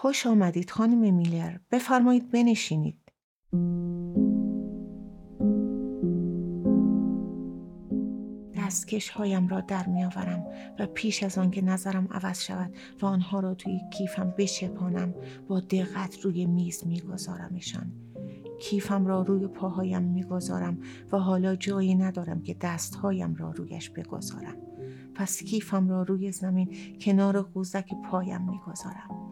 خوش آمدید خانم میلر بفرمایید بنشینید دستکش هایم را در می آورم و پیش از آن که نظرم عوض شود و آنها را توی کیفم بشپانم با دقت روی میز می گذارمشان. کیفم را روی پاهایم می گذارم و حالا جایی ندارم که دستهایم را رویش بگذارم. پس کیفم را روی زمین کنار قوزک پایم می گذارم.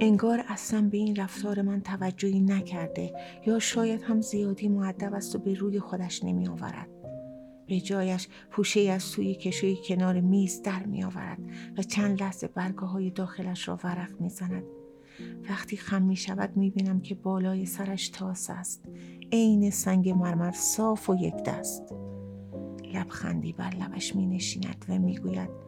انگار اصلا به این رفتار من توجهی نکرده یا شاید هم زیادی معدب است و به روی خودش نمی آورد. به جایش پوشه از سوی کشوی کنار میز در می آورد و چند لحظه برگه های داخلش را ورق می زند. وقتی خم می شود می بینم که بالای سرش تاس است. عین سنگ مرمر صاف و یک دست. لبخندی بر لبش می نشیند و می گوید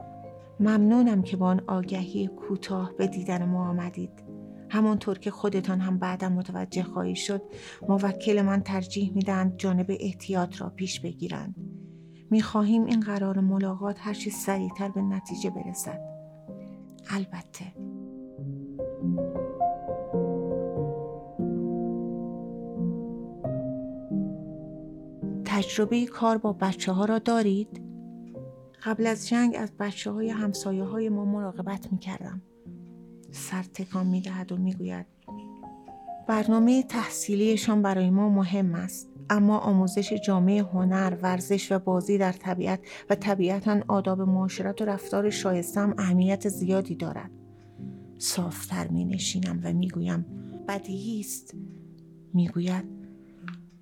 ممنونم که با آن آگهی کوتاه به دیدن ما آمدید. همانطور که خودتان هم بعدم متوجه خواهی شد موکل من ترجیح می‌دهند جانب احتیاط را پیش بگیرند می‌خواهیم این قرار ملاقات هرچی سریعتر به نتیجه برسد البته تجربه کار با بچه ها را دارید؟ قبل از جنگ از بچه های همسایه های ما مراقبت می کردم. سر تکان می دهد و می گوید برنامه تحصیلیشان برای ما مهم است. اما آموزش جامعه هنر، ورزش و بازی در طبیعت و طبیعتا آداب معاشرت و رفتار شایستم اهمیت زیادی دارد. صافتر می نشینم و می گویم بدیهی است. می گوید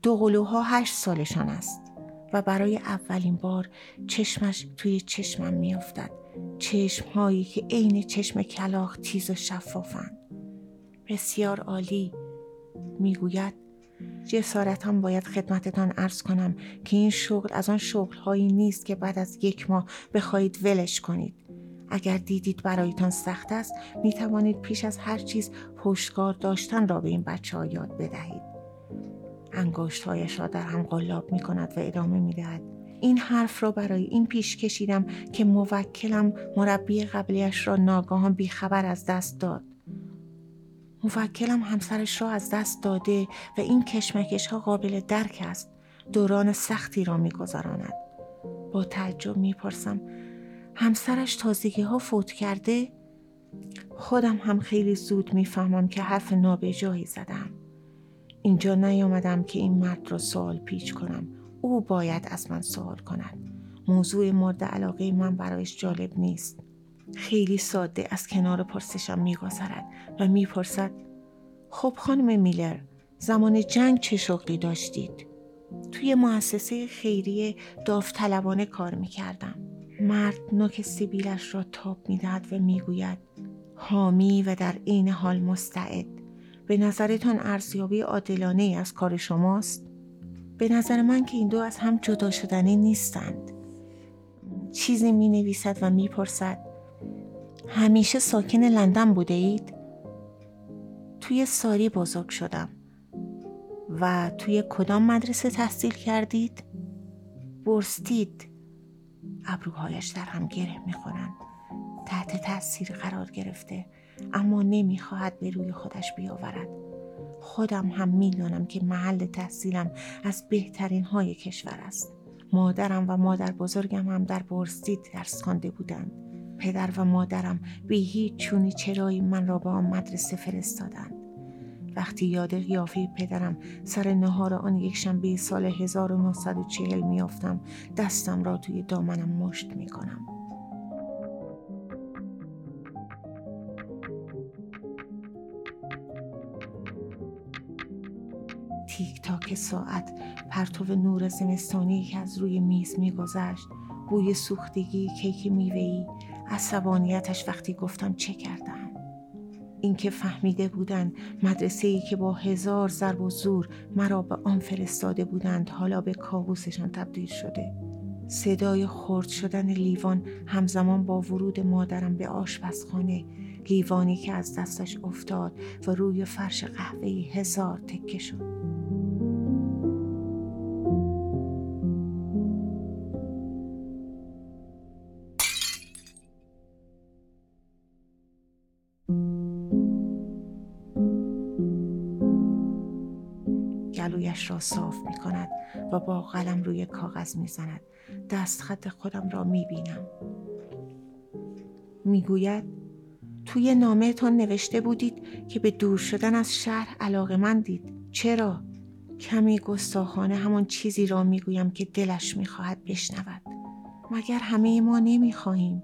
دو قلوها هشت سالشان است و برای اولین بار چشمش توی چشمم می افتد. چشم هایی که عین چشم کلاخ تیز و شفافند. بسیار عالی می‌گوید جسارتم باید خدمتتان ارز کنم که این شغل از آن شغل هایی نیست که بعد از یک ماه بخواهید ولش کنید. اگر دیدید برایتان سخت است می توانید پیش از هر چیز پشتکار داشتن را به این بچه ها یاد بدهید. انگشتهایش را در هم قلاب می کند و ادامه می دهد. این حرف را برای این پیش کشیدم که موکلم مربی قبلیش را ناگاهان بیخبر از دست داد. موکلم همسرش را از دست داده و این کشمکش ها قابل درک است. دوران سختی را میگذراند. با تعجب می‌پرسم همسرش تازگی ها فوت کرده؟ خودم هم خیلی زود می‌فهمم که حرف نابجایی زدم. اینجا نیامدم که این مرد را سوال پیچ کنم. او باید از من سوال کند. موضوع مورد علاقه من برایش جالب نیست. خیلی ساده از کنار پرسشم میگذرد و می‌پرسد خب خانم میلر زمان جنگ چه شغلی داشتید؟ توی مؤسسه خیریه داوطلبانه کار می‌کردم مرد نوک سیبیلش را تاب می‌دهد و می‌گوید حامی و در عین حال مستعد به نظرتان ارزیابی عادلانه ای از کار شماست؟ به نظر من که این دو از هم جدا شدنی نیستند چیزی می نویسد و می‌پرسد همیشه ساکن لندن بوده اید؟ توی ساری بزرگ شدم و توی کدام مدرسه تحصیل کردید؟ برستید ابروهایش در هم گره می‌خورند تحت تاثیر قرار گرفته اما نمی‌خواهد به روی خودش بیاورد. خودم هم می‌دانم که محل تحصیلم از بهترین های کشور است. مادرم و مادر بزرگم هم در برستید درس خوانده بودند. پدر و مادرم به هیچ چونی چرایی من را به آن مدرسه فرستادند. وقتی یاد قیافه پدرم سر نهار آن یک شنبه سال 1940 میافتم دستم را توی دامنم مشت می‌کنم. تیک تاک ساعت پرتو نور زمستانی که از روی میز میگذشت. بوی سوختگی کیک میوهای عصبانیتش وقتی گفتم چه کردم اینکه فهمیده بودند مدرسه ای که با هزار ضرب و زور مرا به آن فرستاده بودند حالا به کابوسشان تبدیل شده. صدای خرد شدن لیوان همزمان با ورود مادرم به آشپزخانه لیوانی که از دستش افتاد و روی فرش قهوه هزار تکه شد. را صاف می کند و با قلم روی کاغذ می زند. دستخط خودم را می بینم. می گوید توی نامه تان نوشته بودید که به دور شدن از شهر علاقه من دید. چرا؟ کمی گستاخانه همون چیزی را می‌گویم که دلش می‌خواهد بشنود مگر همه ما نمی‌خواهیم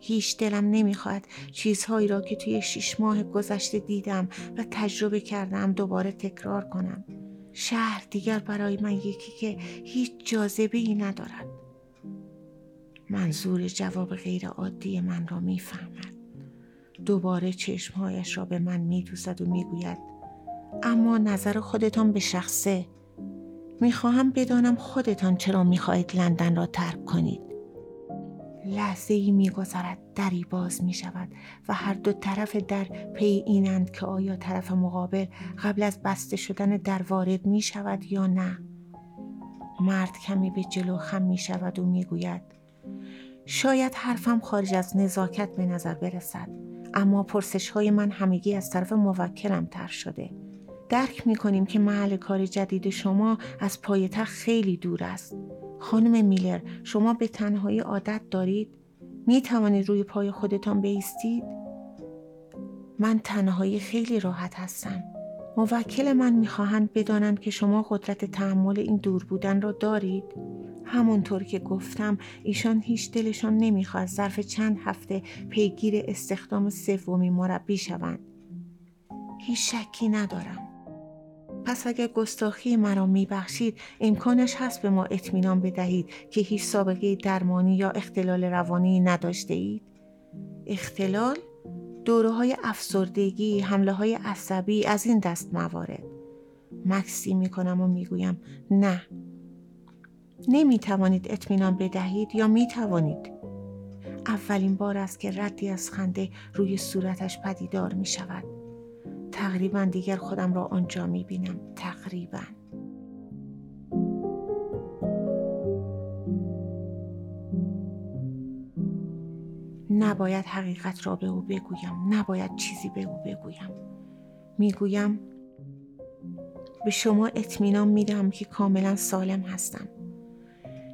هیچ دلم نمی‌خواهد چیزهایی را که توی شیش ماه گذشته دیدم و تجربه کردم دوباره تکرار کنم شهر دیگر برای من یکی که هیچ جاذبه ای ندارد. منظور جواب غیر عادی من را می‌فهمد. دوباره چشمهایش را به من میدوزد و می‌گوید اما نظر خودتان به شخصه. می‌خواهم بدانم خودتان چرا می‌خواهید لندن را ترک کنید. لحظه ای میگذرد دری باز می شود و هر دو طرف در پی اینند که آیا طرف مقابل قبل از بسته شدن در وارد می شود یا نه مرد کمی به جلو خم می شود و می گوید شاید حرفم خارج از نزاکت به نظر برسد اما پرسش های من همگی از طرف موکلم تر شده درک می کنیم که محل کار جدید شما از پایتخت خیلی دور است. خانم میلر شما به تنهایی عادت دارید؟ می توانید روی پای خودتان بیستید؟ من تنهایی خیلی راحت هستم. موکل من می‌خواهند بدانند که شما قدرت تحمل این دور بودن را دارید؟ همونطور که گفتم ایشان هیچ دلشان نمی‌خواد ظرف چند هفته پیگیر استخدام سومی مربی شوند. هیچ شکی ندارم. پس اگر گستاخی مرا میبخشید امکانش هست به ما اطمینان بدهید که هیچ سابقه درمانی یا اختلال روانی نداشته اید؟ اختلال؟ دوره های افسردگی، حمله های عصبی از این دست موارد. مکسی می کنم و می‌گویم نه. نمی توانید اطمینان بدهید یا می توانید؟ اولین بار است که ردی از خنده روی صورتش پدیدار می شود. تقریبا دیگر خودم را آنجا می بینم تقریبا. نباید حقیقت را به او بگویم. نباید چیزی به او بگویم. می‌گویم به شما اطمینان میدم که کاملا سالم هستم.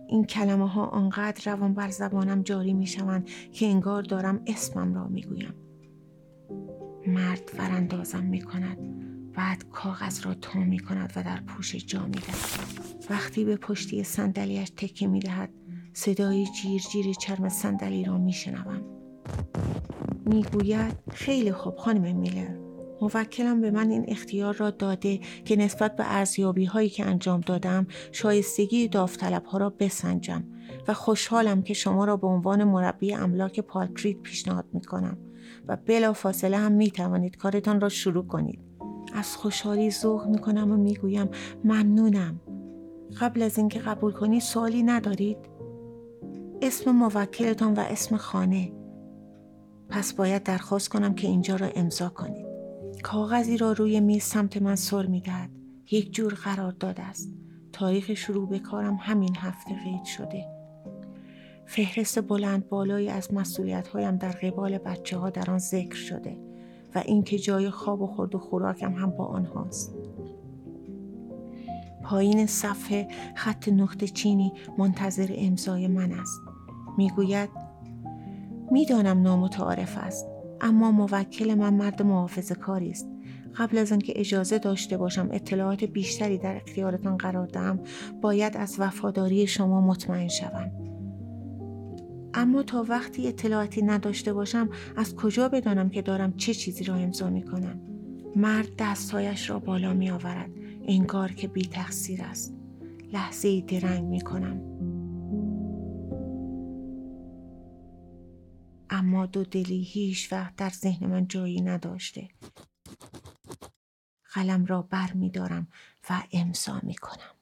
این کلمه ها آنقدر روان بر زبانم جاری می شوند که انگار دارم اسمم را می گویم. مرد وراندازم می کند بعد کاغذ را تا می کند و در پوش جا می وقتی به پشتی صندلیاش تکه می دهد صدای جیر جیر چرم صندلی را می شنوم می گوید خیلی خوب خانم میلر. موکلم به من این اختیار را داده که نسبت به ارزیابی هایی که انجام دادم شایستگی داوطلب ها را بسنجم و خوشحالم که شما را به عنوان مربی املاک پالکریت پیشنهاد می کنم و بلا فاصله هم می توانید کارتان را شروع کنید. از خوشحالی ذوق می کنم و می گویم ممنونم. قبل از اینکه قبول کنید سوالی ندارید؟ اسم موکلتان و اسم خانه. پس باید درخواست کنم که اینجا را امضا کنید. کاغذی را روی میز سمت من سر می دهد. یک جور قرار داده است. تاریخ شروع به کارم همین هفته قید شده. فهرست بلند بالایی از مسئولیت هایم در قبال بچه ها در آن ذکر شده و اینکه جای خواب و خورد و خوراکم هم با آنهاست. پایین صفحه خط نقطه چینی منتظر امضای من است. می‌گوید می‌دانم نامتعارف است اما موکل من مرد محافظ کاری است. قبل از آنکه اجازه داشته باشم اطلاعات بیشتری در اختیارتان قرار دهم باید از وفاداری شما مطمئن شوم. اما تا وقتی اطلاعاتی نداشته باشم از کجا بدانم که دارم چه چیزی را امضا می کنم مرد دستهایش را بالا می آورد انگار که بی تقصیر است. لحظه درنگ می کنم اما دو دلی هیچ وقت در ذهن من جایی نداشته. قلم را بر می دارم و امضا می کنم